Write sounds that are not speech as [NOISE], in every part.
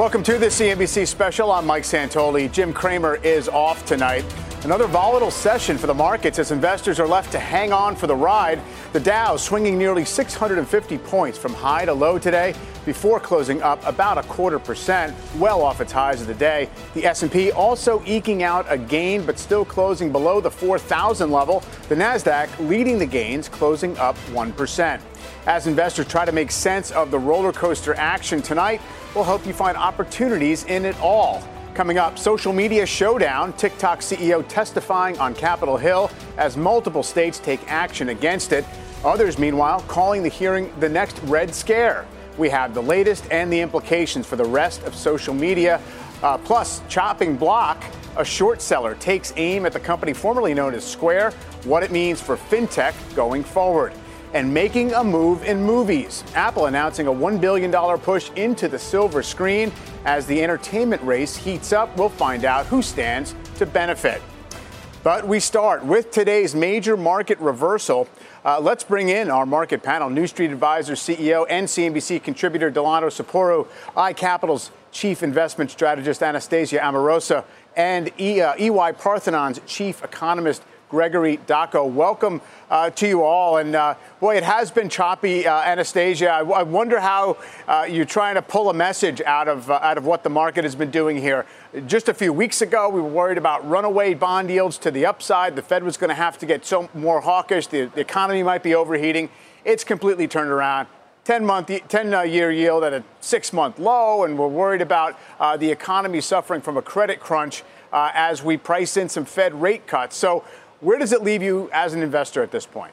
Welcome to the CNBC special. I'm Mike Santoli. Jim Cramer is off tonight. Another volatile session for the markets as investors are left to hang on for the ride. The Dow swinging nearly 650 points from high to low today before closing up about a quarter percent, well off its highs of the day. The S&P also eking out a gain but still closing below the 4000 level. The Nasdaq leading the gains, closing up 1%. As investors try to make sense of the roller coaster action tonight, we'll help you find opportunities in it all. Coming up, social media showdown, TikTok CEO testifying on Capitol Hill as multiple states take action against it. Others, meanwhile, calling the hearing the next Red Scare. We have the latest and the implications for the rest of social media. Uh, plus, chopping block, a short seller takes aim at the company formerly known as Square, what it means for fintech going forward and making a move in movies. Apple announcing a $1 billion push into the silver screen. As the entertainment race heats up, we'll find out who stands to benefit. But we start with today's major market reversal. Uh, let's bring in our market panel, New Street Advisor CEO and CNBC contributor Delano Saporu, iCapital's Chief Investment Strategist Anastasia Amoroso, and e, uh, EY Parthenon's Chief Economist Gregory Daco. Welcome uh, to you all. And uh, boy, it has been choppy, uh, Anastasia. I, I, wonder how uh, you're trying to pull a message out of uh, out of what the market has been doing here. Just a few weeks ago, we were worried about runaway bond yields to the upside. The Fed was going to have to get so more hawkish. The, the economy might be overheating. It's completely turned around. 10 month 10 uh, year yield at a 6 month low and we're worried about the economy suffering from a credit crunch as we price in some Fed rate cuts. So where does it leave you as an investor at this point?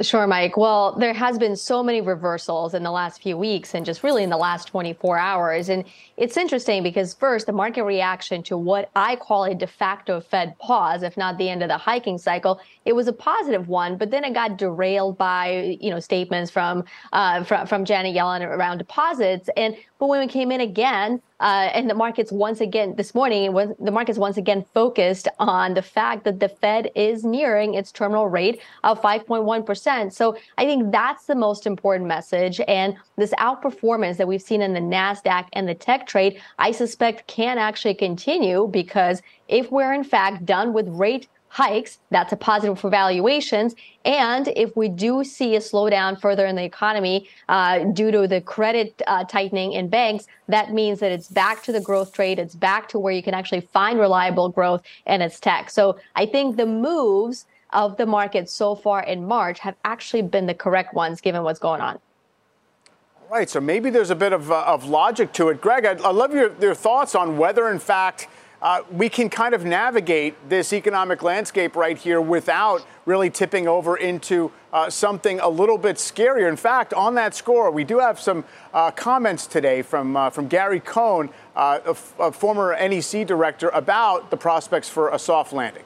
Sure, Mike. Well, there has been so many reversals in the last few weeks and just really in the last 24 hours. And it's interesting because first, the market reaction to what I call a de facto Fed pause, if not the end of the hiking cycle, it was a positive one, but then it got derailed by, you know, statements from, uh, from, from Janet Yellen around deposits. And, but when we came in again, uh, and the markets once again this morning, the markets once again focused on the fact that the Fed is nearing its terminal rate of 5.1%. So I think that's the most important message. And this outperformance that we've seen in the NASDAQ and the tech trade, I suspect can actually continue because if we're in fact done with rate hikes, that's a positive for valuations. And if we do see a slowdown further in the economy uh, due to the credit uh, tightening in banks, that means that it's back to the growth trade. It's back to where you can actually find reliable growth and it's tech. So I think the moves of the market so far in March have actually been the correct ones given what's going on. Right. So maybe there's a bit of, uh, of logic to it. Greg, I'd, I'd love your, your thoughts on whether, in fact, uh, we can kind of navigate this economic landscape right here without really tipping over into uh, something a little bit scarier. In fact, on that score, we do have some uh, comments today from uh, from Gary Cohn, uh, a, f- a former NEC director, about the prospects for a soft landing.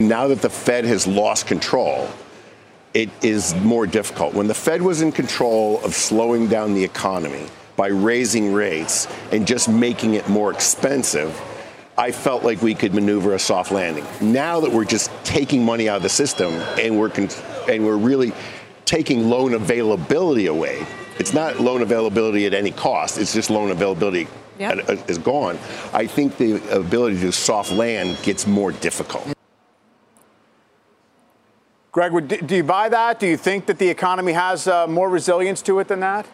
Now that the Fed has lost control, it is more difficult. When the Fed was in control of slowing down the economy, by raising rates and just making it more expensive, I felt like we could maneuver a soft landing. Now that we're just taking money out of the system and we're con- and we're really taking loan availability away. It's not loan availability at any cost. It's just loan availability yep. Uh, is gone. I think the ability to soft land gets more difficult. Greg, do you buy that? Do you think that the economy has uh, more resilience to it than that?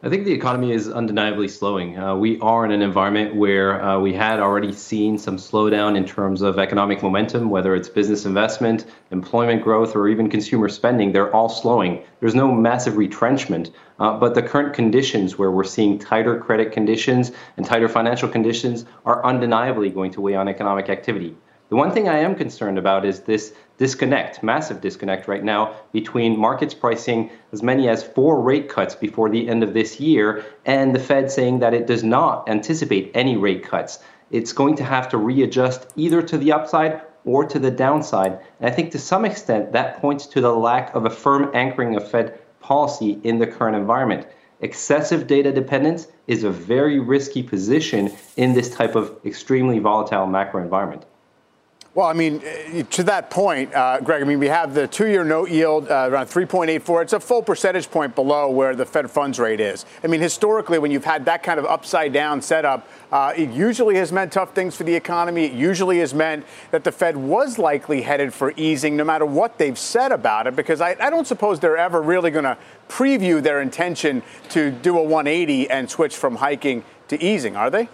I think the economy is undeniably slowing. Uh, we are in an environment where uh, we had already seen some slowdown in terms of economic momentum, whether it's business investment, employment growth, or even consumer spending. They're all slowing. There's no massive retrenchment, uh, but the current conditions where we're seeing tighter credit conditions and tighter financial conditions are undeniably going to weigh on economic activity. The one thing I am concerned about is this disconnect, massive disconnect right now between markets pricing as many as four rate cuts before the end of this year and the Fed saying that it does not anticipate any rate cuts. It's going to have to readjust either to the upside or to the downside. And I think to some extent that points to the lack of a firm anchoring of Fed policy in the current environment. Excessive data dependence is a very risky position in this type of extremely volatile macro environment. Well, I mean, uh, to that point, uh, Greg, I mean, we have the two year note yield uh, around 3.84. It's a full percentage point below where the Fed funds rate is. I mean, historically, when you've had that kind of upside down setup, uh, it usually has meant tough things for the economy. It usually has meant that the Fed was likely headed for easing no matter what they've said about it, because I, I don't suppose they're ever really going to preview their intention to do a 180 and switch from hiking to easing, are they?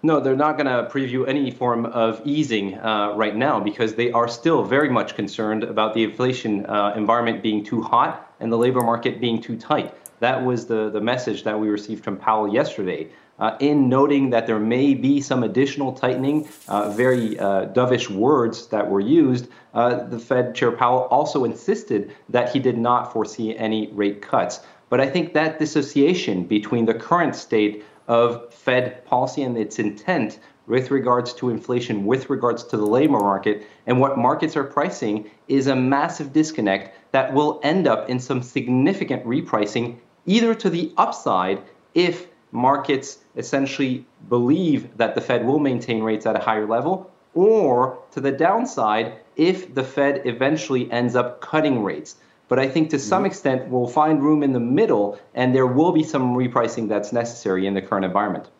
No, they're not going to preview any form of easing uh, right now because they are still very much concerned about the inflation uh, environment being too hot and the labor market being too tight. That was the, the message that we received from Powell yesterday. Uh, in noting that there may be some additional tightening, uh, very uh, dovish words that were used, uh, the Fed Chair Powell also insisted that he did not foresee any rate cuts. But I think that dissociation between the current state of Fed policy and its intent with regards to inflation, with regards to the labor market, and what markets are pricing is a massive disconnect that will end up in some significant repricing, either to the upside if markets essentially believe that the Fed will maintain rates at a higher level, or to the downside if the Fed eventually ends up cutting rates. But I think to some mm-hmm. extent we'll find room in the middle, and there will be some repricing that's necessary in the current environment.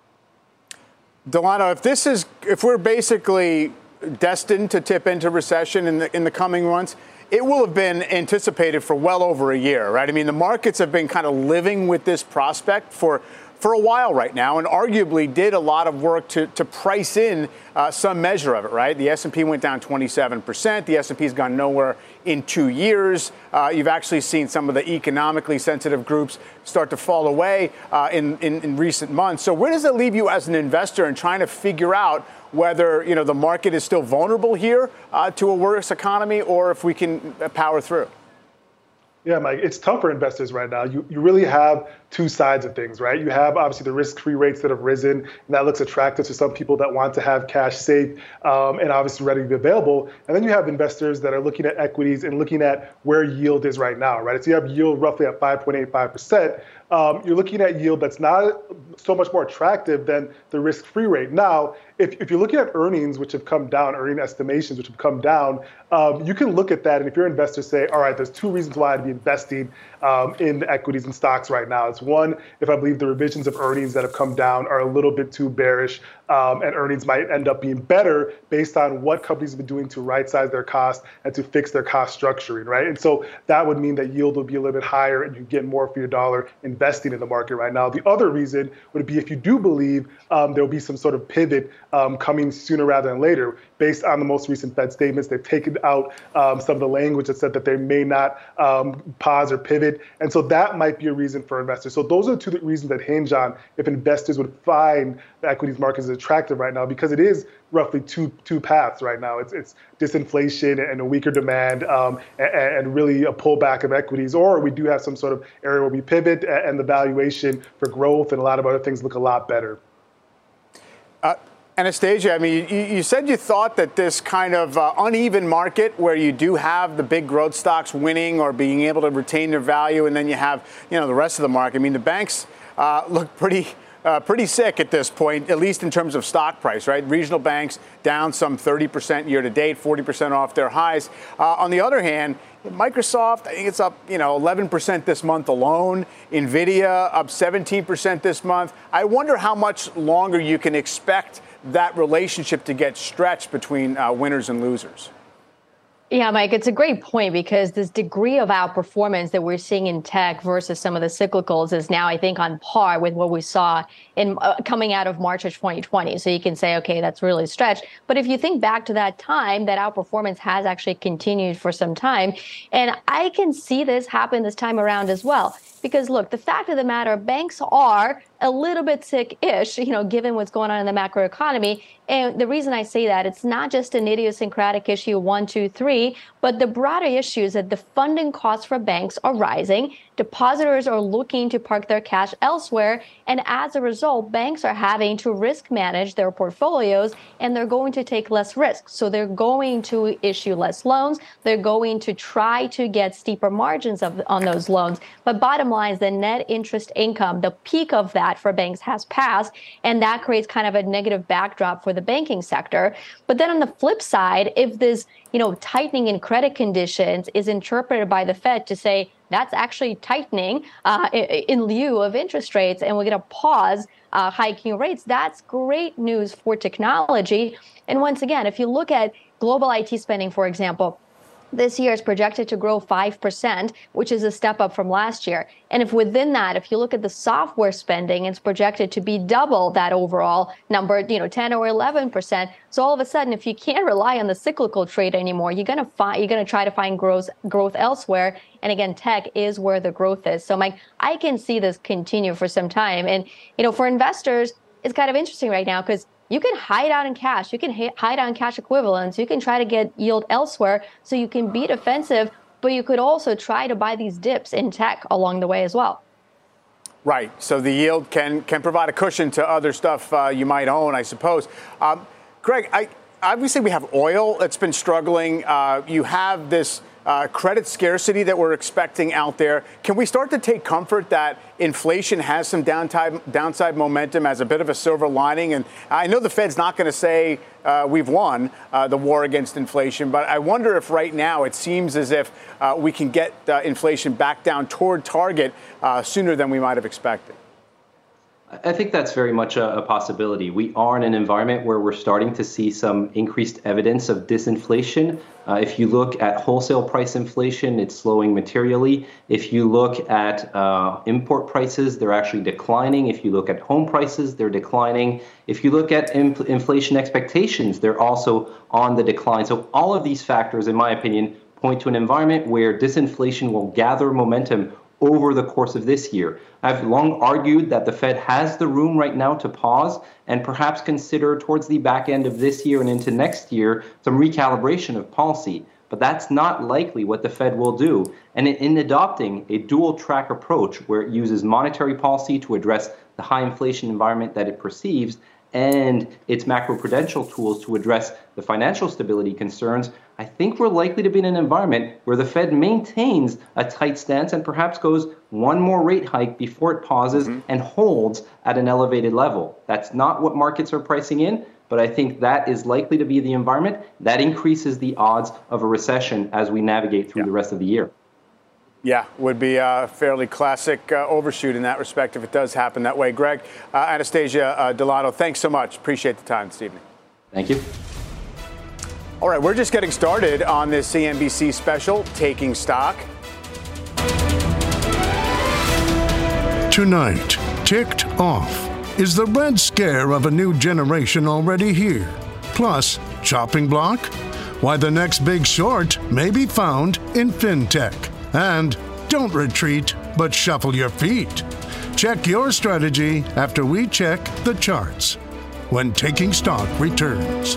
Delano, if this is, if we're basically destined to tip into recession in the in the coming months, it will have been anticipated for well over a year, right? I mean, the markets have been kind of living with this prospect for for a while right now, and arguably did a lot of work to, to price in uh, some measure of it. Right, the S&P went down 27 percent. The S&P's gone nowhere in two years. Uh, you've actually seen some of the economically sensitive groups start to fall away uh, in, in, in recent months. So where does it leave you as an investor in trying to figure out whether you know the market is still vulnerable here uh, to a worse economy, or if we can uh, power through? Yeah, Mike, it's tough for investors right now. You, you really have two sides of things, right? You have obviously the risk free rates that have risen, and that looks attractive to some people that want to have cash safe um, and obviously ready to be available. And then you have investors that are looking at equities and looking at where yield is right now, right? So you have yield roughly at 5.85%. Um, you're looking at yield that's not so much more attractive than the risk free rate. Now, if, if you're looking at earnings, which have come down, earning estimations, which have come down, um, you can look at that. And if your investors say, all right, there's two reasons why I'd be investing um, in equities and stocks right now. It's one, if I believe the revisions of earnings that have come down are a little bit too bearish, um, and earnings might end up being better based on what companies have been doing to right size their costs and to fix their cost structuring, right? And so that would mean that yield would be a little bit higher and you get more for your dollar investing in the market right now. The other reason would be if you do believe um, there will be some sort of pivot um, coming sooner rather than later based on the most recent Fed statements. They've taken out um, some of the language that said that they may not um, pause or pivot. And so that might be a reason for investors. So those are the two reasons that hinge on if investors would find the equities market is attractive right now because it is roughly two two paths right now. It's it's disinflation and a weaker demand, um, and, and, really a pullback of equities, or we do have some sort of area where we pivot and the valuation for growth and a lot of other things look a lot better. Uh, Anastasia, I mean, you, you, said you thought that this kind of uh, uneven market where you do have the big growth stocks winning or being able to retain their value, and then you have, you know, the rest of the market. I mean, the banks uh, look pretty. Uh, pretty sick at this point, at least in terms of stock price, right? Regional banks down some 30% year to date, 40% off their highs. Uh, on the other hand, Microsoft, I think it's up, you know, 11% this month alone. Nvidia up 17% this month. I wonder how much longer you can expect that relationship to get stretched between uh, winners and losers. Yeah, Mike, it's a great point because this degree of outperformance that we're seeing in tech versus some of the cyclicals is now, I think, on par with what we saw in uh, coming out of March of 2020. So you can say, okay, that's really stretched. But if you think back to that time, that outperformance has actually continued for some time. And I can see this happen this time around as well. Because look, the fact of the matter, banks are a little bit sick-ish, you know, given what's going on in the macroeconomy. And the reason I say that, it's not just an idiosyncratic issue, one, two, three, but the broader issue is that the funding costs for banks are rising. Depositors are looking to park their cash elsewhere. And as a result, banks are having to risk manage their portfolios and they're going to take less risk. So they're going to issue less loans. They're going to try to get steeper margins of, on those loans. But bottom line is the net interest income, the peak of that for banks has passed. And that creates kind of a negative backdrop for the banking sector. But then on the flip side, if this, you know, tightening in credit conditions is interpreted by the Fed to say, that's actually tightening uh, in lieu of interest rates, and we're going to pause uh, hiking rates. That's great news for technology. And once again, if you look at global IT spending, for example, this year is projected to grow 5%, which is a step up from last year. And if within that, if you look at the software spending, it's projected to be double that overall number, you know, 10 or 11%. So all of a sudden, if you can't rely on the cyclical trade anymore, you're going to find, you're going to try to find growth, growth elsewhere. And again, tech is where the growth is. So Mike, I can see this continue for some time. And, you know, for investors, it's kind of interesting right now because you can hide out in cash. You can hide out in cash equivalents. You can try to get yield elsewhere so you can be defensive, but you could also try to buy these dips in tech along the way as well. Right. So the yield can can provide a cushion to other stuff uh, you might own, I suppose. Um, Greg, I, obviously we have oil that's been struggling. Uh, you have this uh, credit scarcity that we're expecting out there. Can we start to take comfort that inflation has some downside, downside momentum as a bit of a silver lining? And I know the Fed's not going to say uh, we've won uh, the war against inflation, but I wonder if right now it seems as if uh, we can get uh, inflation back down toward target uh, sooner than we might have expected. I think that's very much a, a, possibility. We are in an environment where we're starting to see some increased evidence of disinflation. Uh, if you look at wholesale price inflation, it's slowing materially. If you look at uh, import prices, they're actually declining. If you look at home prices, they're declining. If you look at inflation expectations, they're also on the decline. So, all of these factors, in my opinion, point to an environment where disinflation will gather momentum over the course of this year. I've long argued that the Fed has the room right now to pause and perhaps consider towards the back end of this year and into next year some recalibration of policy. But that's not likely what the Fed will do. And in adopting a dual track approach where it uses monetary policy to address the high inflation environment that it perceives and its macroprudential tools to address the financial stability concerns, I think we're likely to be in an environment where the Fed maintains a tight stance and perhaps goes one more rate hike before it pauses mm-hmm. and holds at an elevated level. That's not what markets are pricing in, but I think that is likely to be the environment that increases the odds of a recession as we navigate through yeah. the rest of the year. Yeah, would be a fairly classic uh, overshoot in that respect if it does happen that way. Greg, uh, Anastasia uh, Delano, thanks so much. Appreciate the time this evening. Thank you. All right, we're just getting started on this CNBC special, Taking Stock. Tonight, ticked off. Is the red scare of a new generation already here? Plus, chopping block? Why the next big short may be found in fintech. And don't retreat, but shuffle your feet. Check your strategy after we check the charts when taking stock returns.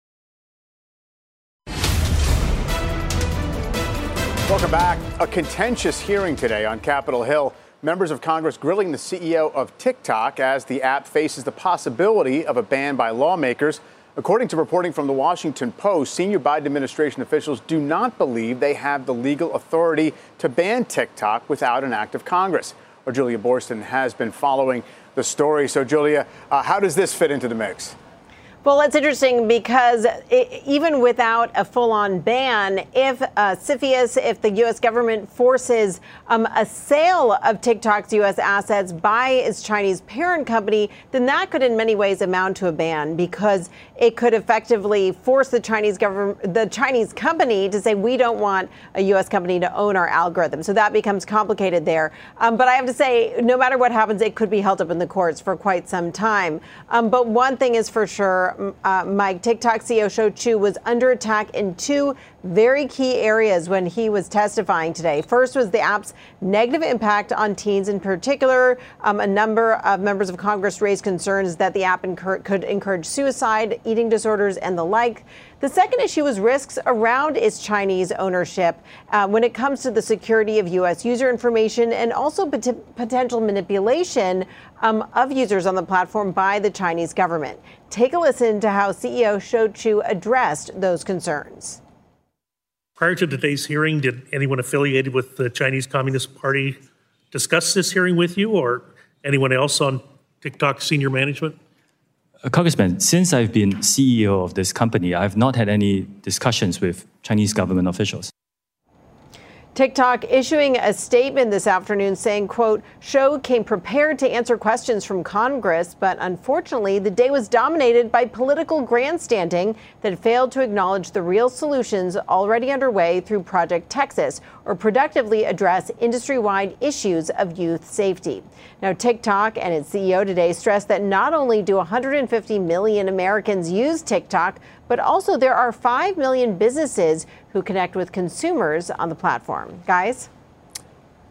Welcome back. A contentious hearing today on Capitol Hill. Members of Congress grilling the CEO of TikTok as the app faces the possibility of a ban by lawmakers. According to reporting from the Washington Post, senior Biden administration officials do not believe they have the legal authority to ban TikTok without an act of Congress. Or Julia Boorstin has been following the story. So, Julia, uh, how does this fit into the mix? Well, it's interesting because it, even without a full on ban, if uh, CFIUS, if the U.S. government forces um, a sale of TikTok's U.S. assets by its Chinese parent company, then that could in many ways amount to a ban because it could effectively force the Chinese government, the Chinese company to say, we don't want a U.S. company to own our algorithm. So that becomes complicated there. Um, but I have to say, no matter what happens, it could be held up in the courts for quite some time. Um, but one thing is for sure uh, Mike, TikTok CEO Shou Chew was under attack in two very key areas when he was testifying today. First was the app's negative impact on teens in particular. Um, a number of members of Congress raised concerns that the app incur- could encourage suicide, eating disorders, and the like. The second issue was risks around its Chinese ownership uh, when it comes to the security of U.S. user information and also pot- potential manipulation um, of users on the platform by the Chinese government. Take a listen to how CEO Shou Chew addressed those concerns. Prior to today's hearing, did anyone affiliated with the Chinese Communist Party discuss this hearing with you or anyone else on TikTok senior management? Uh, Congressman, since I've been CEO of this company, I've not had any discussions with Chinese government officials. TikTok issuing a statement this afternoon saying, quote, Shou came prepared to answer questions from Congress, but unfortunately the day was dominated by political grandstanding that failed to acknowledge the real solutions already underway through Project Texas or productively address industry-wide issues of youth safety. Now, TikTok and its CEO today stressed that not only do 150 million Americans use TikTok, but also there are 5 million businesses who connect with consumers on the platform. Guys?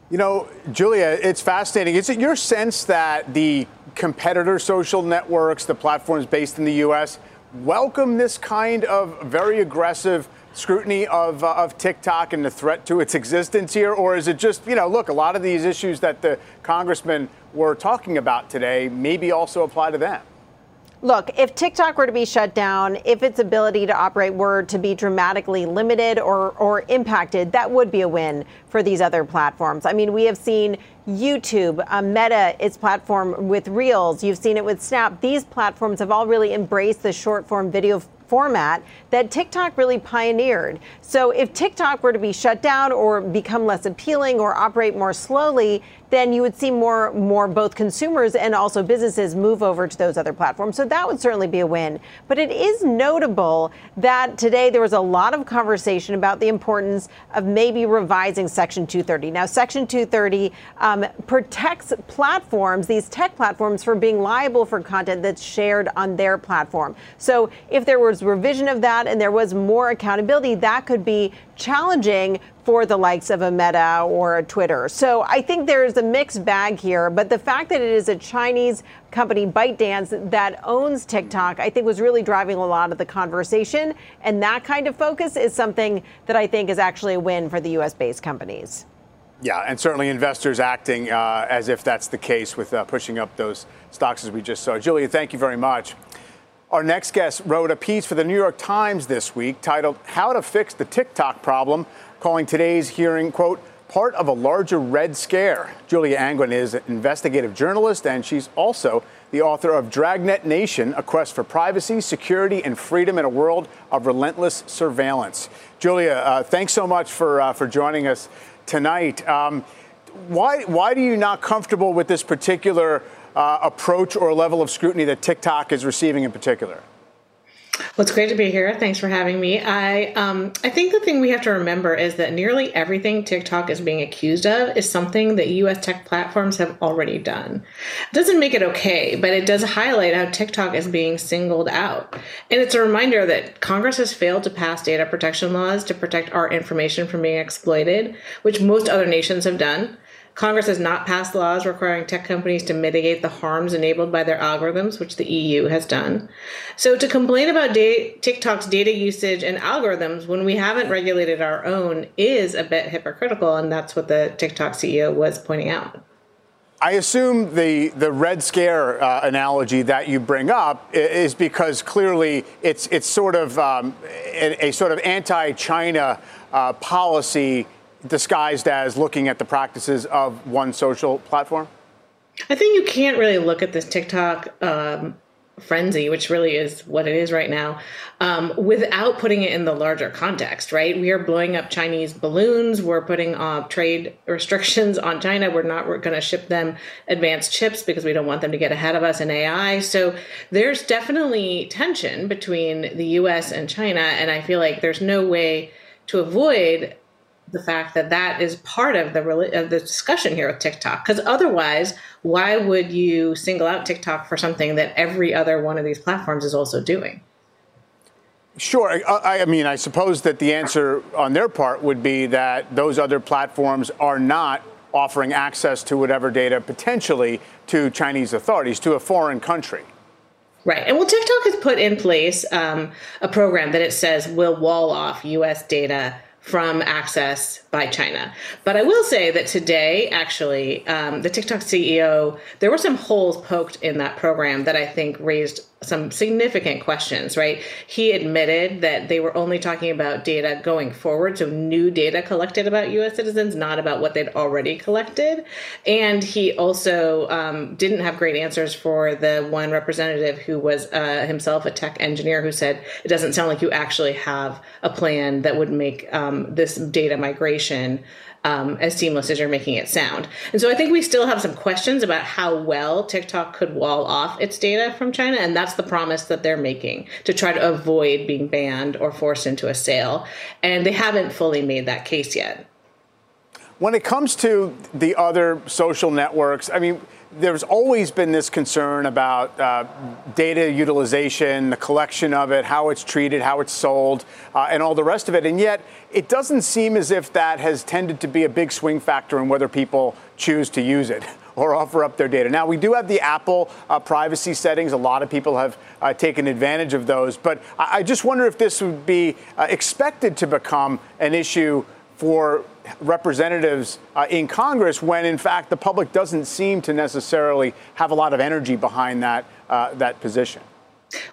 You know, Julia, it's fascinating. Is it your sense that the competitor social networks, the platforms based in the U.S., welcome this kind of very aggressive scrutiny of, uh, of TikTok and the threat to its existence here? Or is it just, you know, look, a lot of these issues that the congressmen were talking about today maybe also apply to them? Look, if TikTok were to be shut down, if its ability to operate were to be dramatically limited or, or impacted, that would be a win for these other platforms. I mean, we have seen YouTube, uh, Meta, its platform with Reels. You've seen it with Snap. These platforms have all really embraced the short form video format that TikTok really pioneered. So if TikTok were to be shut down or become less appealing or operate more slowly, then you would see more, more both consumers and also businesses move over to those other platforms. So that would certainly be a win. But it is notable that today there was a lot of conversation about the importance of maybe revising Section 230. Now, Section 230 um, protects platforms, these tech platforms, for being liable for content that's shared on their platform. So if there was revision of that and there was more accountability, that could be challenging for the likes of a Meta or a Twitter. So I think there's a mixed bag here, but the fact that it is a Chinese company, ByteDance, that owns TikTok, I think was really driving a lot of the conversation. And that kind of focus is something that I think is actually a win for the US based companies. Yeah, and certainly investors acting uh, as if that's the case with uh, pushing up those stocks as we just saw. Julia, thank you very much. Our next guest wrote a piece for the New York Times this week titled How to Fix the TikTok Problem, calling today's hearing, quote, part of a larger red scare. Julia Angwin is an investigative journalist, and she's also the author of Dragnet Nation, A Quest for Privacy, Security, and Freedom in a World of Relentless Surveillance. Julia, uh, thanks so much for, uh, for joining us tonight. Um, why, why are you not comfortable with this particular uh, approach or level of scrutiny that TikTok is receiving in particular? Well, it's great to be here. Thanks for having me. I um, I think the thing we have to remember is that nearly everything TikTok is being accused of is something that U.S. tech platforms have already done. It doesn't make it okay, but it does highlight how TikTok is being singled out. And it's a reminder that Congress has failed to pass data protection laws to protect our information from being exploited, which most other nations have done. Congress has not passed laws requiring tech companies to mitigate the harms enabled by their algorithms, which the EU has done. So, to complain about da- TikTok's data usage and algorithms when we haven't regulated our own is a bit hypocritical, and that's what the TikTok CEO was pointing out. I assume the, the Red Scare uh, analogy that you bring up is because clearly it's, it's sort of um, a, a, sort of anti China uh, policy disguised as looking at the practices of one social platform? I think you can't really look at this TikTok um, frenzy, which really is what it is right now, um, without putting it in the larger context, right? We are blowing up Chinese balloons. We're putting uh, trade restrictions on China. We're not going to ship them advanced chips because we don't want them to get ahead of us in AI. So there's definitely tension between the US and China. And I feel like there's no way to avoid the fact that that is part of the of the discussion here with TikTok. Because otherwise, why would you single out TikTok for something that every other one of these platforms is also doing? Sure. I, I, mean, I suppose that the answer on their part would be that those other platforms are not offering access to whatever data potentially to Chinese authorities, to a foreign country. Right. And well, TikTok has put in place um, a program that it says will wall off U.S. data from access by China. But I will say that today, actually, um, the TikTok CEO, there were some holes poked in that program that I think raised some significant questions, right? He admitted that they were only talking about data going forward, so new data collected about US citizens, not about what they'd already collected. And he also um, didn't have great answers for the one representative who was uh, himself a tech engineer who said, it doesn't sound like you actually have a plan that would make um, this data migration um, as seamless as you're making it sound. And so I think we still have some questions about how well TikTok could wall off its data from China. And that's the promise that they're making to try to avoid being banned or forced into a sale. And they haven't fully made that case yet. When it comes to the other social networks, I mean, there's always been this concern about uh, data utilization, the collection of it, how it's treated, how it's sold, uh, and all the rest of it. And yet, it doesn't seem as if that has tended to be a big swing factor in whether people choose to use it [LAUGHS] or offer up their data. Now, we do have the Apple uh, privacy settings. A lot of people have uh, taken advantage of those. But I, I, just wonder if this would be uh, expected to become an issue for representatives uh, in Congress when, in fact, the public doesn't seem to necessarily have a lot of energy behind that, uh, that position?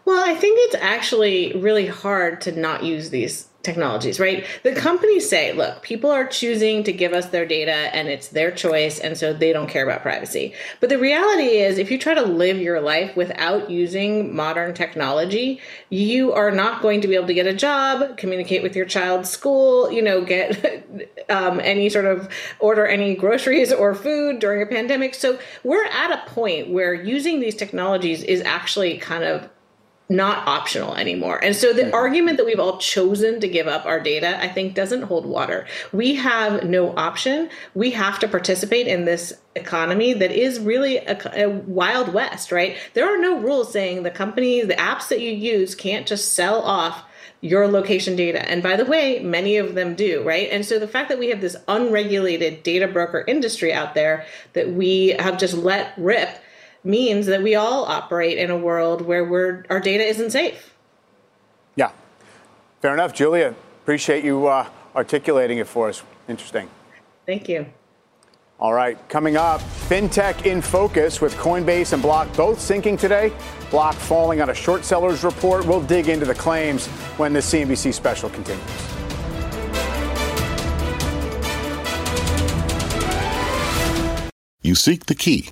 Well, I think it's actually really hard to not use these technologies, right? The companies say, look, people are choosing to give us their data and it's their choice. And so they don't care about privacy. But the reality is, if you try to live your life without using modern technology, you are not going to be able to get a job, communicate with your child's school, you know, get [LAUGHS] um, any sort of order any groceries or food during a pandemic. So we're at a point where using these technologies is actually kind of not optional anymore. And so the mm-hmm. argument that we've all chosen to give up our data, I think, doesn't hold water. We have no option. We have to participate in this economy that is really a, a, wild west, right? There are no rules saying the companies, the apps that you use can't just sell off your location data. And by the way, many of them do, right? And so the fact that we have this unregulated data broker industry out there that we have just let rip means that we all operate in a world where we're, our data isn't safe. Yeah, fair enough. Julia, appreciate you uh, articulating it for us. Interesting. Thank you. All right, coming up, fintech in focus with Coinbase and Block both sinking today. Block falling on a short sellers report. We'll dig into the claims when the CNBC special continues. You seek the key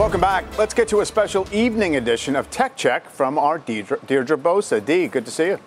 Welcome back. Let's get to a special evening edition of Tech Check from our Deirdre, Deirdre Bosa. Dee, good to see you.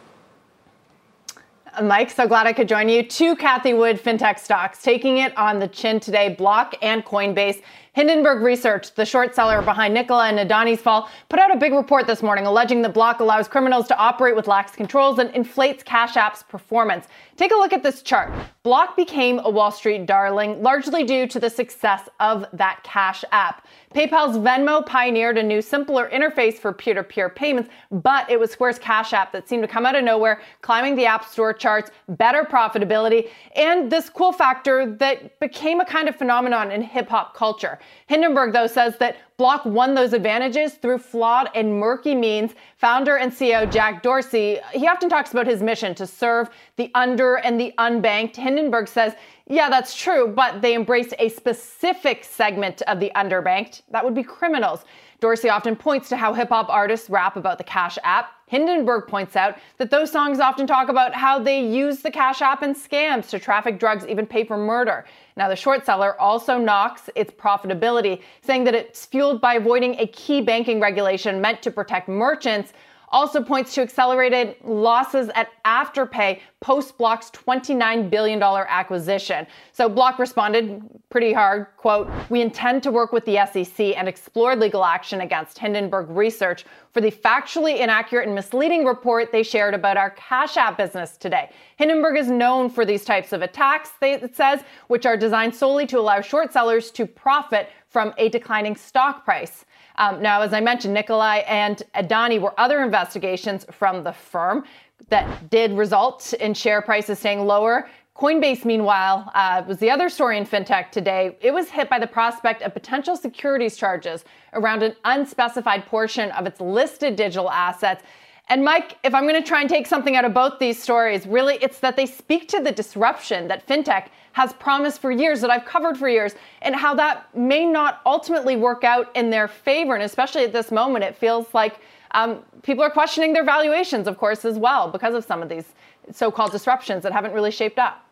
Uh, Mike, so glad I could join you. Two Cathie Wood fintech stocks taking it on the chin today Block and Coinbase. Hindenburg Research, the short seller behind Nikola and Adani's fall, put out a big report this morning alleging the block allows criminals to operate with lax controls and inflates Cash App's performance. Take a look at this chart. Block became a Wall Street darling largely due to the success of that Cash App. PayPal's Venmo pioneered a new, simpler interface for peer to peer payments, but it was Square's Cash App that seemed to come out of nowhere, climbing the App Store charts, better profitability, and this cool factor that became a kind of phenomenon in hip hop culture. Hindenburg, though, says that Block won those advantages through flawed and murky means. Founder and CEO Jack Dorsey, he often talks about his mission to serve the under and the unbanked. Hindenburg says, yeah, that's true, but they embrace a specific segment of the underbanked. That would be criminals. Dorsey often points to how hip hop artists rap about the Cash App. Hindenburg points out that those songs often talk about how they use the Cash App and scams to traffic drugs, even pay for murder. Now, the short seller also knocks its profitability, saying that it's fueled by avoiding a key banking regulation meant to protect merchants also points to accelerated losses at Afterpay post Block's $29 billion acquisition. So Block responded pretty hard, quote, "We intend to work with the SEC and explore legal action against Hindenburg Research for the factually inaccurate and misleading report they shared about our Cash App business today. Hindenburg is known for these types of attacks, it says, which are designed solely to allow short sellers to profit from a declining stock price. Um, now, as I mentioned, Nikolai and Adani were other investigations from the firm that did result in share prices staying lower. Coinbase, meanwhile, uh, was the other story in fintech today. It was hit by the prospect of potential securities charges around an unspecified portion of its listed digital assets. And Mike, if I'm going to try and take something out of both these stories, really it's that they speak to the disruption that fintech has promised for years, that I've covered for years, and how that may not ultimately work out in their favor. And especially at this moment, it feels like um, people are questioning their valuations, of course, as well, because of some of these so called disruptions that haven't really shaped up.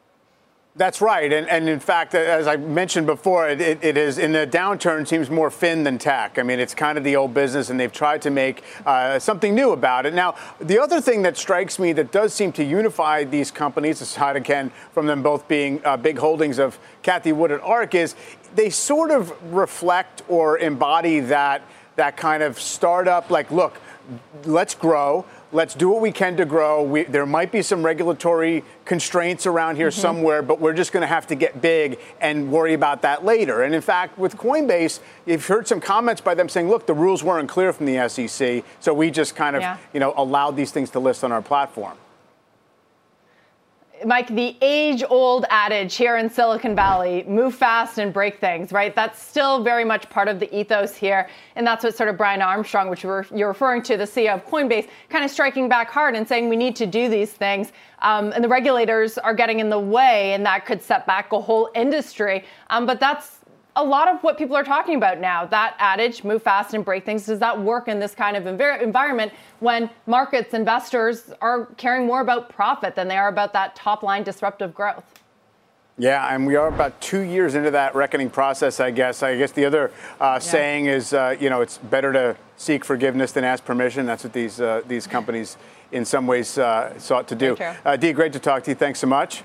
That's right, and, and in fact, as I mentioned before, it, it, it is in the downturn seems more fin than tech. I mean, it's kind of the old business, and they've tried to make uh, something new about it. Now, the other thing that strikes me that does seem to unify these companies, aside again from them both being uh, big holdings of Cathie Wood and ARK, is they sort of reflect or embody that that kind of startup. Like, look, let's grow Let's do what we can to grow. We, there might be some regulatory constraints around here mm-hmm. somewhere, but we're just going to have to get big and worry about that later. And in fact, with Coinbase, you've heard some comments by them saying, look, the rules weren't clear from the SEC, so we just kind of, yeah. you know, allowed these things to list on our platform. Mike, the age old adage here in Silicon Valley move fast and break things, right? That's still very much part of the ethos here. And that's what sort of Brian Armstrong, which you're, referring to, the CEO of Coinbase, kind of striking back hard and saying we need to do these things. Um, and the regulators are getting in the way, and that could set back a whole industry. Um, but that's a lot of what people are talking about now. That adage, move fast and break things, does that work in this kind of envir- environment when markets, investors are caring more about profit than they are about that top line disruptive growth? Yeah, and we are about two years into that reckoning process, I guess. I guess the other uh, yeah. saying is, uh, you know, it's better to seek forgiveness than ask permission. That's what these uh, these companies, in some ways, uh, sought to do. Uh, Dee, great to talk to you. Thanks so much.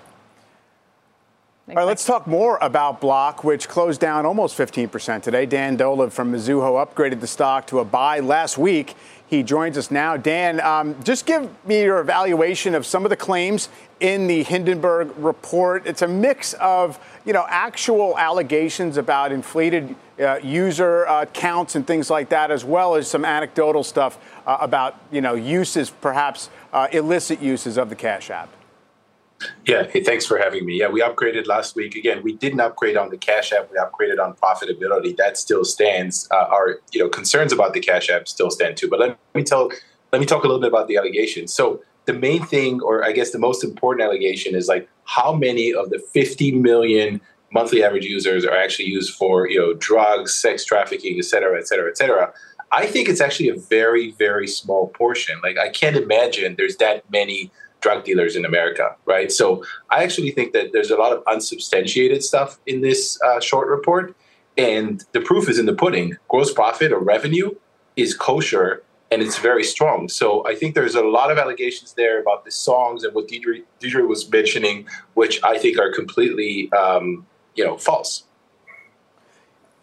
All right, let's talk more about Block, which closed down almost 15% today. Dan Dolev from Mizuho upgraded the stock to a buy last week. He joins us now. Dan, um, just give me your evaluation of some of the claims in the Hindenburg report. It's a mix of, you know, actual allegations about inflated uh, user uh, counts and things like that, as well as some anecdotal stuff uh, about, you know, uses, perhaps uh, illicit uses of the Cash App. Yeah, hey, thanks for having me. Yeah, we upgraded last week. Again, we didn't upgrade on the Cash App. We upgraded on profitability. That still stands. Uh, our you know concerns about the Cash App still stand too. But let me tell, let me talk a little bit about the allegations. So the main thing, or I guess the most important allegation, is like how many of the 50 million monthly average users are actually used for you know drugs, sex trafficking, et cetera, et cetera, et cetera. I think it's actually a very, very small portion. Like I can't imagine there's that many drug dealers in America, right? So I actually think that there's a lot of unsubstantiated stuff in this uh, short report, and the proof is in the pudding. Gross profit or revenue is kosher and it's very strong. So I think there's a lot of allegations there about the songs and what Deidre, Deirdre was mentioning, which I think are completely, um, you know, false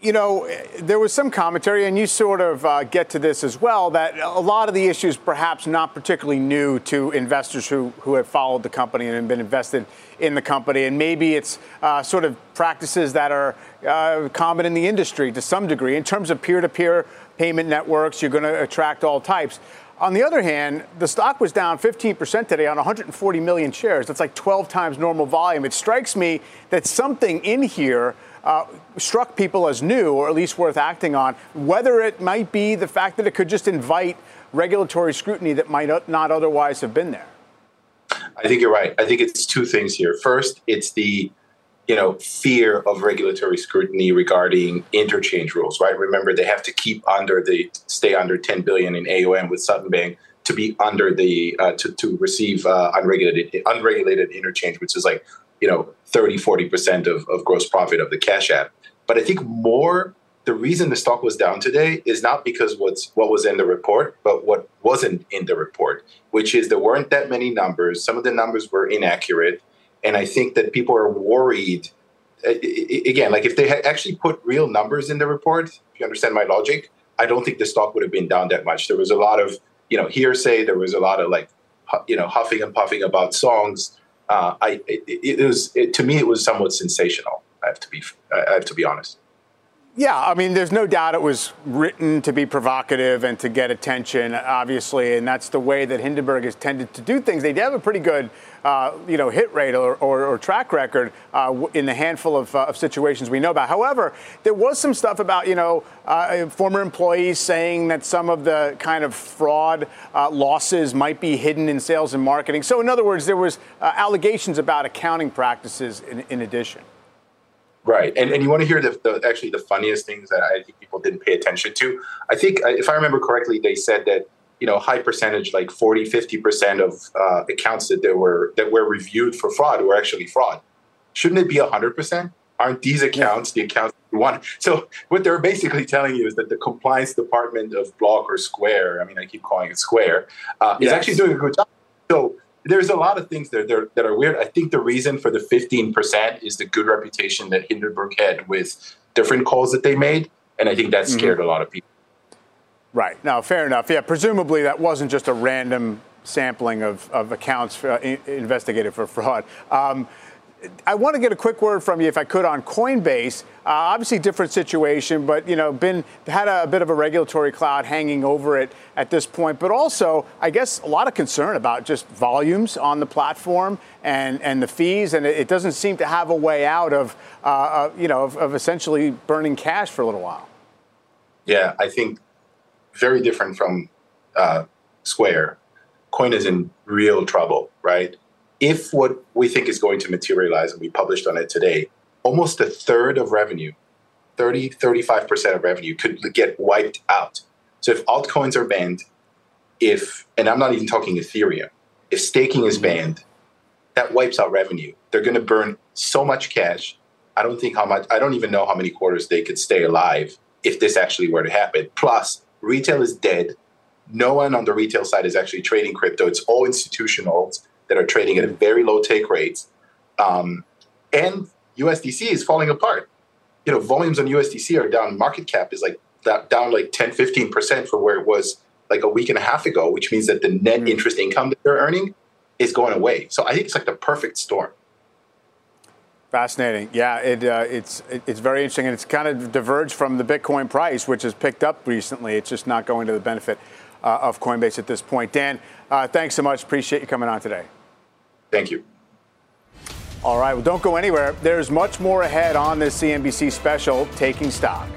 you know, there was some commentary, and you sort of uh, get to this as well, that a lot of the issues perhaps not particularly new to investors who, who have followed the company and have been invested in the company. And maybe it's uh, sort of practices that are uh, common in the industry to some degree. In terms of peer to peer payment networks, you're going to attract all types. On the other hand, the stock was down 15% today on 140 million shares. That's like 12 times normal volume. It strikes me that something in here uh, struck people as new, or at least worth acting on, whether it might be the fact that it could just invite regulatory scrutiny that might not otherwise have been there. I think you're right. I think it's two things here. First, it's the you know fear of regulatory scrutiny regarding interchange rules, right? Remember, they have to keep under the stay under 10 billion in AUM with Sutton Bank to be under the uh, to to receive uh, unregulated unregulated interchange, which is like you know 30 40% of, of gross profit of the cash app. But i think more the reason the stock was down today is not because what's what was in the report but what wasn't in the report which is there weren't that many numbers. Some of the numbers were inaccurate. And i think that people are worried uh, again like if they had actually put real numbers in the report if you understand my logic i don't think the stock would have been down that much. There was a lot of you know hearsay. There was a lot of like you know huffing and puffing about songs uh, I it, it was it, to me it was somewhat sensational. I have to be I have to be honest. Yeah, I mean, there's no doubt it was written to be provocative and to get attention, obviously, and that's the way that Hindenburg has tended to do things. They have a pretty good, uh, you know, hit rate or, or, or track record uh, in the handful of, uh, of, situations we know about. However, there was some stuff about, you know, uh, former employees saying that some of the kind of fraud uh, losses might be hidden in sales and marketing. So, in other words, there was uh, allegations about accounting practices in, in addition. Right, and and you want to hear the, the, actually the funniest things that I think people didn't pay attention to. I think if I remember correctly, they said that you know high percentage, like 40, 50 percent of uh, accounts that there were that were reviewed for fraud were actually fraud. shouldn't it be 100%? Aren't these accounts the accounts you want? So what they're basically telling you is that the compliance department of Block or Square, I mean, I keep calling it Square, uh, yes. is actually doing a good job. So there's a lot of things there that are weird. I think the reason for the 15% is the good reputation that Hindenburg had with different calls that they made. And I think that mm-hmm. scared mm-hmm. a lot of people. Right. Now, fair enough. Yeah, presumably that wasn't just a random sampling of, of accounts uh, investigated for fraud. Um, I want to get a quick word from you, if I could, on Coinbase. Uh, obviously, different situation, but you know, been had a, a, bit of a regulatory cloud hanging over it at this point. But also, I guess a lot of concern about just volumes on the platform and and the fees, and it, it doesn't seem to have a way out of uh, uh, you know of, of essentially burning cash for a little while. Yeah, I think very different from uh, Square. Coin is in real trouble, right? If what we think is going to materialize, and we published on it today, almost a third of revenue, 30, 35% of revenue could get wiped out. So if altcoins are banned, if, and I'm not even talking Ethereum, if staking is mm-hmm. banned, that wipes out revenue. They're going to burn so much cash. I don't think how much, I don't even know how many quarters they could stay alive if this actually were to happen. Plus, retail is dead. No one on the retail side is actually trading crypto. It's all institutionals that are trading at very low take rates. Um, and USDC is falling apart. You know, volumes on USDC are down. Market cap is like that, down like 10, 15% from where it was like a week and a half ago, which means that the net mm. interest income that they're earning is going away. So I think it's like the perfect storm. Fascinating. Yeah, it, uh, it's it's very interesting, and it's kind of diverged from the Bitcoin price, which has picked up recently. It's just not going to the benefit uh, of Coinbase at this point. Dan, uh, thanks so much. Appreciate you coming on today. Thank you. All right, well, don't go anywhere. There's much more ahead on this CNBC special, Taking Stock.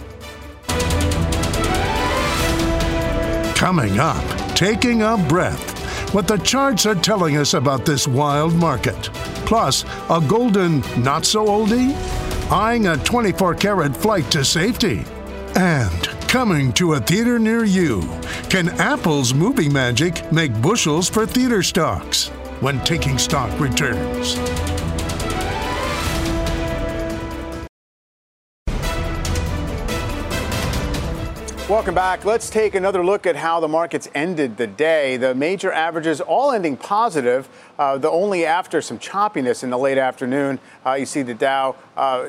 Coming up, taking a breath. What the charts are telling us about this wild market. Plus, a golden not so oldie? Eyeing a 24 karat flight to safety. And coming to a theater near you. Can Apple's movie magic make bushels for theater stocks? When taking stock returns. Welcome back. Let's take another look at how the markets ended the day. The major averages all ending positive, uh, the only after some choppiness in the late afternoon. Uh, you see the Dow uh,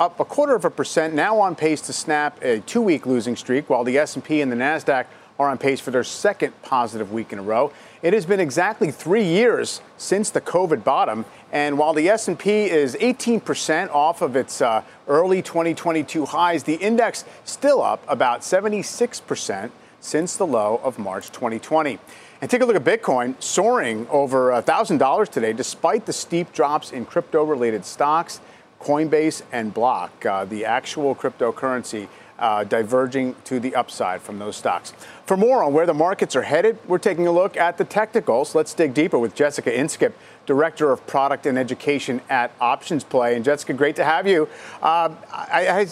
up a quarter of a percent, now on pace to snap a two-week losing streak, while the S&P and the Nasdaq are on pace for their second positive week in a row. It has been exactly three years since the COVID bottom, and while the S&P is 18% off of its uh, early 2022 highs, the index still up about 76% since the low of March 2020. And take a look at Bitcoin soaring over $1,000 today, despite the steep drops in crypto-related stocks, Coinbase and Block, uh, the actual cryptocurrency uh, diverging to the upside from those stocks. For more on where the markets are headed, we're taking a look at the technicals. Let's dig deeper with Jessica Inskip, Director of Product and Education at Options Play. And Jessica, great to have you. Uh, I, I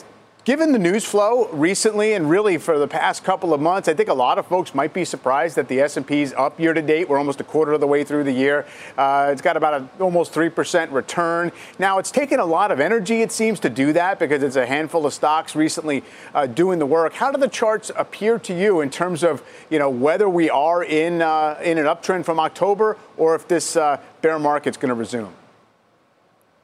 Given the news flow recently and really for the past couple of months, I think a lot of folks might be surprised that the S&P is up year to date. We're almost a quarter of the way through the year. Uh, it's got about an almost 3% return. Now, it's taken a lot of energy, it seems, to do that because it's a handful of stocks recently uh, doing the work. How do the charts appear to you in terms of, you know, whether we are in, uh, in an uptrend from October or if this uh, bear market's going to resume?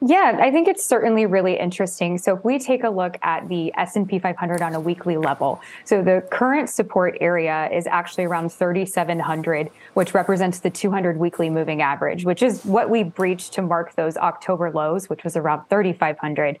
Yeah, I think it's certainly really interesting. So if we take a look at the S&P 500 on a weekly level, so the current support area is actually around 3700, which represents the 200 weekly moving average, which is what we breached to mark those October lows, which was around 3500.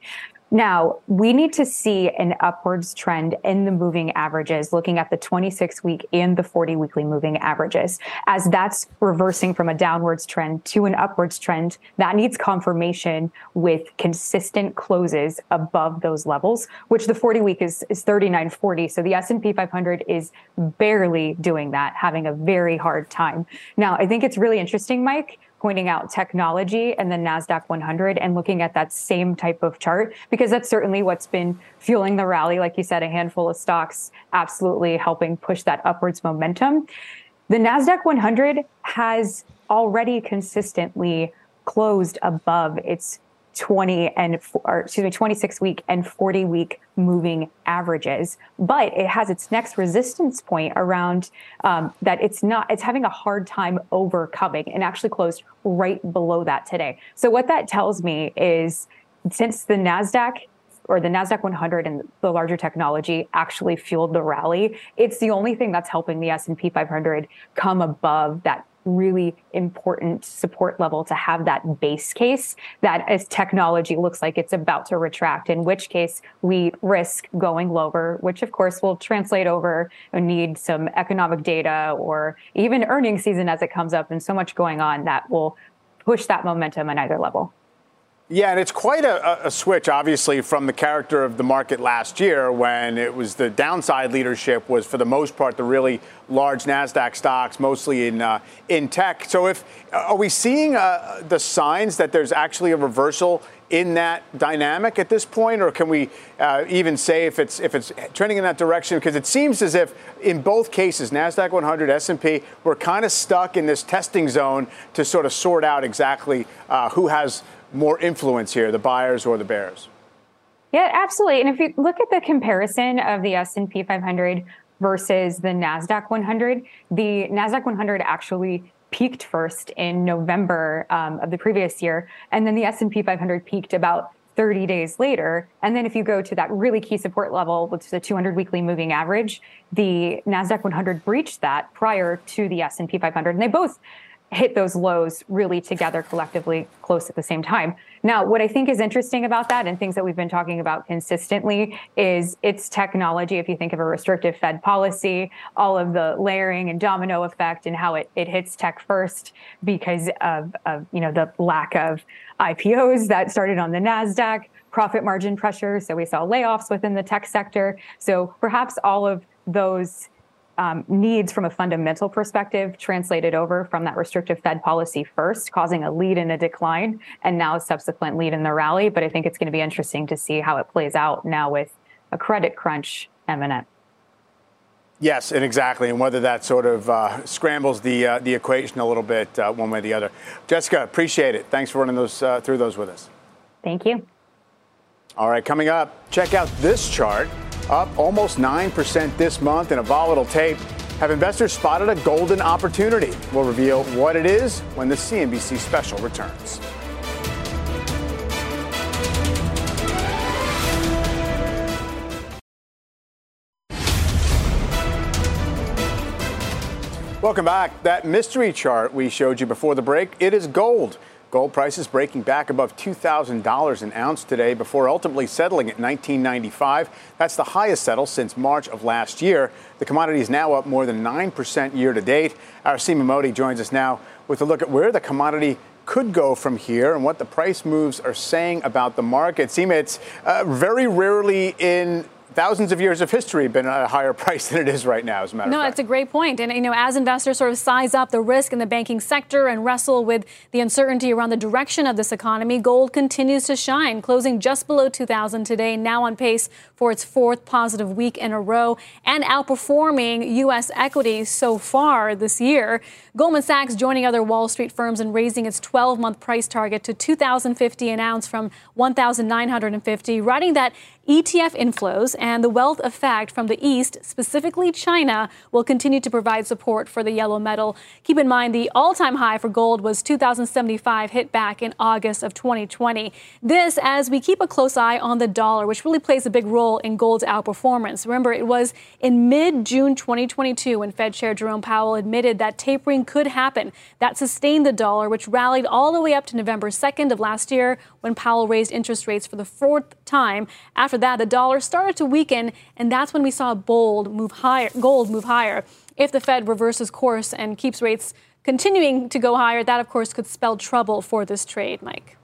Now, we need to see an upwards trend in the moving averages, looking at the 26 week and the 40 weekly moving averages. As that's reversing from a downwards trend to an upwards trend, that needs confirmation with consistent closes above those levels, which the 40 week is, is 3940. So the S&P 500 is barely doing that, having a very hard time. Now, I think it's really interesting, Mike, pointing out technology and the NASDAQ 100 and looking at that same type of chart, because that's certainly what's been fueling the rally. Like you said, a handful of stocks absolutely helping push that upwards momentum. The NASDAQ 100 has already consistently closed above its 20 and or excuse me 26 week and 40 week moving averages but it has its next resistance point around um, that it's not it's having a hard time overcoming and actually closed right below that today so what that tells me is since the nasdaq or the Nasdaq 100 and the larger technology actually fueled the rally. It's the only thing that's helping the S&P 500 come above that really important support level to have that base case that as technology looks like it's about to retract, in which case we risk going lower, which of course will translate over and need some economic data or even earnings season as it comes up and so much going on that will push that momentum on either level. Yeah, and it's quite a, a, switch, obviously, from the character of the market last year when it was the downside leadership was, for the most part, the really large Nasdaq stocks, mostly in uh, in tech. So, if are we seeing uh, the signs that there's actually a reversal in that dynamic at this point, or can we uh, even say if it's if it's trending in that direction? Because it seems as if in both cases, Nasdaq 100, S&P, we're kind of stuck in this testing zone to sort of sort out exactly uh, who has more influence here, the buyers or the bears? Yeah, absolutely. And if you look at the comparison of the S&P 500 versus the Nasdaq 100, the Nasdaq 100 actually peaked first in November um, of the previous year, and then the S&P 500 peaked about 30 days later. And then if you go to that really key support level, which is the 200 weekly moving average, the Nasdaq 100 breached that prior to the S&P 500, and they both hit those lows really together collectively close at the same time. Now, what I think is interesting about that and things that we've been talking about consistently is its technology. If you think of a restrictive Fed policy, all of the layering and domino effect and how it, it hits tech first because of, of, you know, the lack of IPOs that started on the NASDAQ, profit margin pressure. So we saw layoffs within the tech sector. So perhaps all of those um, needs from a fundamental perspective translated over from that restrictive Fed policy first, causing a lead in a decline, and now a subsequent lead in the rally. But I think it's going to be interesting to see how it plays out now with a credit crunch imminent. Yes, and exactly, and whether that sort of uh, scrambles the uh, the equation a little bit uh, one way or the other. Jessica, appreciate it. Thanks for running those uh, through those with us. Thank you. All right, coming up, check out this chart up almost 9% this month in a volatile tape. Have investors spotted a golden opportunity? We'll reveal what it is when the CNBC special returns. Welcome back. That mystery chart we showed you before the break, it is gold. Gold prices breaking back above $2,000 an ounce today before ultimately settling at 1995. That's the highest settle since March of last year. The commodity is now up more than 9% year to date. Our Seema Modi joins us now with a look at where the commodity could go from here and what the price moves are saying about the market. Seema, it's uh, very rarely in thousands of years of history been at a higher [LAUGHS] price than it is right now, as a matter no, of fact. No, it's a great point. And, you know, as investors sort of size up the risk in the banking sector and wrestle with the uncertainty around the direction of this economy, gold continues to shine, closing just below 2,000 today, now on pace for its fourth positive week in a row and outperforming U.S. equities so far this year. Goldman Sachs joining other Wall Street firms in raising its 12 month price target to 2,050 an ounce from 1,950, writing that ETF inflows and the wealth effect from the East, specifically China, will continue to provide support for the yellow metal. Keep in mind the all time high for gold was 2,075 hit back in August of 2020. This as we keep a close eye on the dollar, which really plays a big role in gold's outperformance. Remember, it was in mid June 2022 when Fed Chair Jerome Powell admitted that tapering could happen. That sustained the dollar, which rallied all the way up to November 2nd of last year when Powell raised interest rates for the fourth time after after that, the dollar started to weaken, and that's when we saw gold move higher. Gold move higher. If the Fed reverses course and keeps rates continuing to go higher, that of course could spell trouble for this trade, Mike.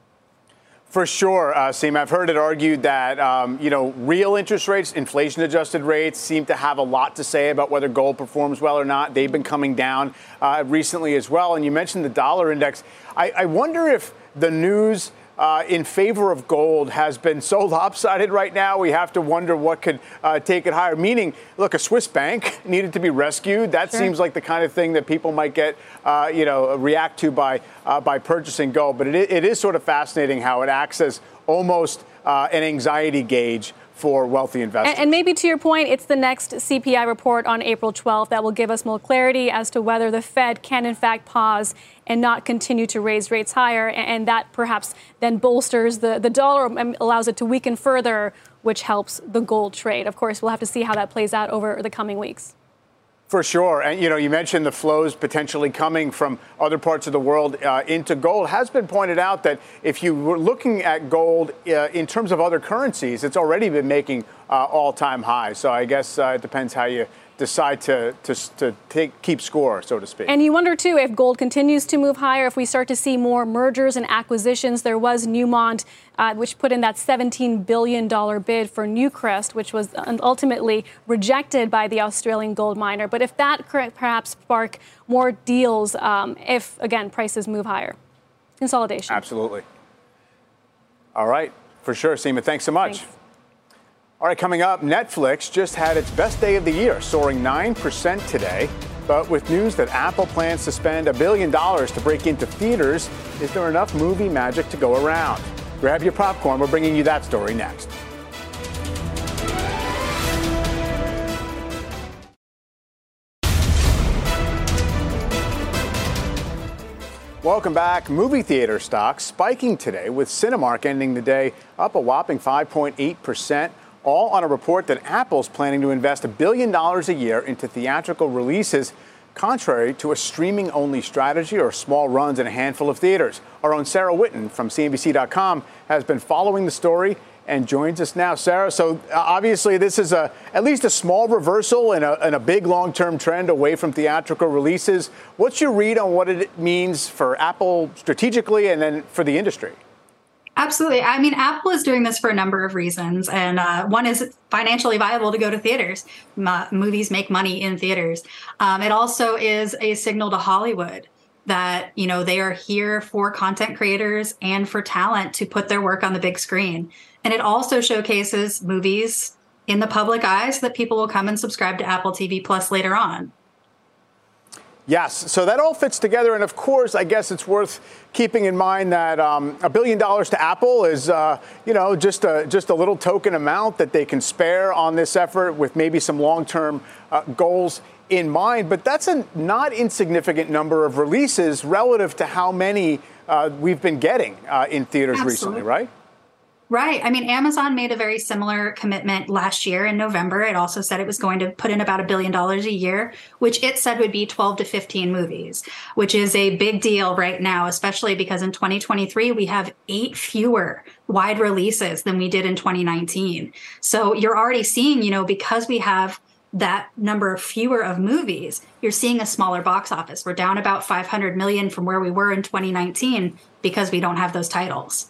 For sure, uh, Seem. I've heard it argued that um, you know real interest rates, inflation-adjusted rates, seem to have a lot to say about whether gold performs well or not. They've been coming down uh, recently as well. And you mentioned the dollar index. I, I wonder if the news uh, in favor of gold has been so lopsided right now. We have to wonder what could uh, take it higher. Meaning, look, a Swiss bank [LAUGHS] needed to be rescued. That sure. seems like the kind of thing that people might get, uh, you know, react to by uh, by purchasing gold. But it, it is sort of fascinating how it acts as almost uh, an anxiety gauge for wealthy investors. And, and, maybe to your point, it's the next CPI report on April 12th that will give us more clarity as to whether the Fed can, in fact, pause and not continue to raise rates higher. And, and that perhaps then bolsters the, the dollar, and allows it to weaken further, which helps the gold trade. Of course, we'll have to see how that plays out over the coming weeks. For sure. And, you know, you mentioned the flows potentially coming from other parts of the world uh, into gold. It has been pointed out that if you were looking at gold uh, in terms of other currencies, it's already been making uh, all time highs. So I guess uh, it depends how you decide to, to, to take, keep score, so to speak. And you wonder, too, if gold continues to move higher, if we start to see more mergers and acquisitions. There was Newmont, uh, which put in that $17 billion bid for Newcrest, which was ultimately rejected by the Australian gold miner. But if that could perhaps spark more deals, um, if, again, prices move higher, consolidation. Absolutely. All right, for sure, Seema. Thanks so much. Thanks. All right, coming up, Netflix just had its best day of the year, soaring 9% today. But with news that Apple plans to spend a billion dollars to break into theaters, is there enough movie magic to go around? Grab your popcorn. We're bringing you that story next. Welcome back. Movie theater stocks spiking today with Cinemark ending the day up a whopping 5.8% all on a report that Apple's planning to invest a billion dollars a year into theatrical releases, contrary to a streaming only strategy or small runs in a handful of theaters. Our own Sarah Whitten from CNBC.com has been following the story and joins us now. Sarah, so uh, obviously this is a at least a small reversal a, and a big long-term trend away from theatrical releases. What's your read on what it means for Apple strategically and then for the industry? Absolutely. I mean, Apple is doing this for a number of reasons. And uh, one is financially viable to go to theaters. M- movies make money in theaters. Um, it also is a signal to Hollywood that, you know, they are here for content creators and for talent to put their work on the big screen. And it also showcases movies in the public eye so that people will come and subscribe to Apple TV Plus later on. Yes, so that all fits together, and of course, I guess it's worth keeping in mind that um, a billion dollars to Apple is, uh, you know, just a just a little token amount that they can spare on this effort, with maybe some long-term uh, goals in mind. But that's a not insignificant number of releases relative to how many uh, we've been getting uh, in theaters Absolutely. recently, right? Right. I mean, Amazon made a very similar commitment last year in November. It also said it was going to put in about a billion dollars a year, which it said would be 12 to 15 movies, which is a big deal right now, especially because in 2023, we have eight fewer wide releases than we did in 2019. So you're already seeing, you know, because we have that number of fewer of movies, you're seeing a smaller box office. We're down about 500 million from where we were in 2019 because we don't have those titles.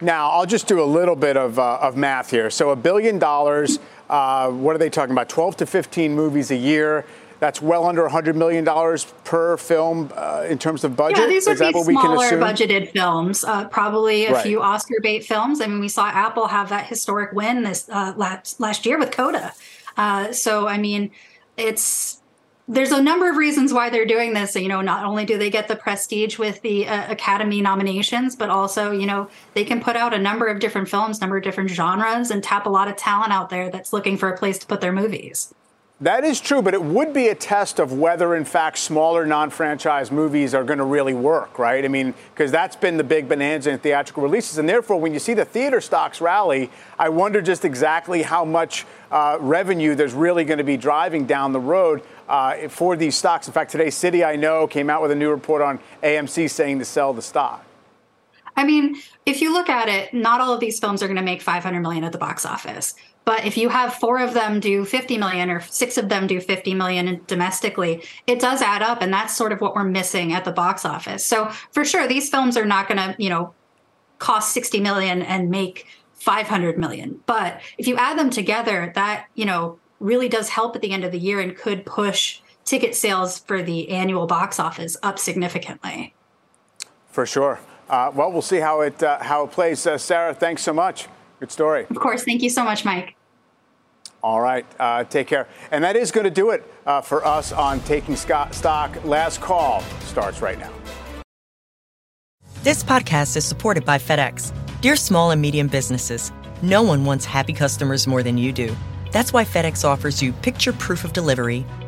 Now, I'll just do a little bit of, uh, of math here. So, a billion dollars, uh, what are they talking about? 12 to 15 movies a year. That's well under $100 million per film uh, in terms of budget. Yeah, these would be smaller budgeted films, uh, probably a right. few Oscar bait films. I mean, we saw Apple have that historic win this uh, last, last year with Coda. Uh, so, I mean, it's there's a number of reasons why they're doing this. You know, not only do they get the prestige with the uh, Academy nominations, but also, you know, they can put out a number of different films, number of different genres, and tap a lot of talent out there that's looking for a place to put their movies. That is true, but it would be a test of whether, in fact, smaller non franchise movies are going to really work, right? I mean, because that's been the big bonanza in theatrical releases. And therefore, when you see the theater stocks rally, I wonder just exactly how much uh, revenue there's really going to be driving down the road uh, for these stocks. In fact, today, Citi, I know, came out with a new report on AMC saying to sell the stock. I mean, if you look at it, not all of these films are going to make 500 million at the box office. But if you have four of them do 50 million or six of them do 50 million domestically, it does add up. And that's sort of what we're missing at the box office. So for sure, these films are not going to, you know, cost 60 million and make 500 million. But if you add them together, that, you know, really does help at the end of the year and could push ticket sales for the annual box office up significantly. For sure. Uh, well, we'll see how it uh, how it plays. Uh, Sarah, thanks so much. Good story. Of course. Thank you so much, Mike. All right. Uh, take care. And that is going to do it uh, for us on Taking Stock. Last call starts right now. This podcast is supported by FedEx. Dear small and medium businesses, no one wants happy customers more than you do. That's why FedEx offers you picture proof of delivery,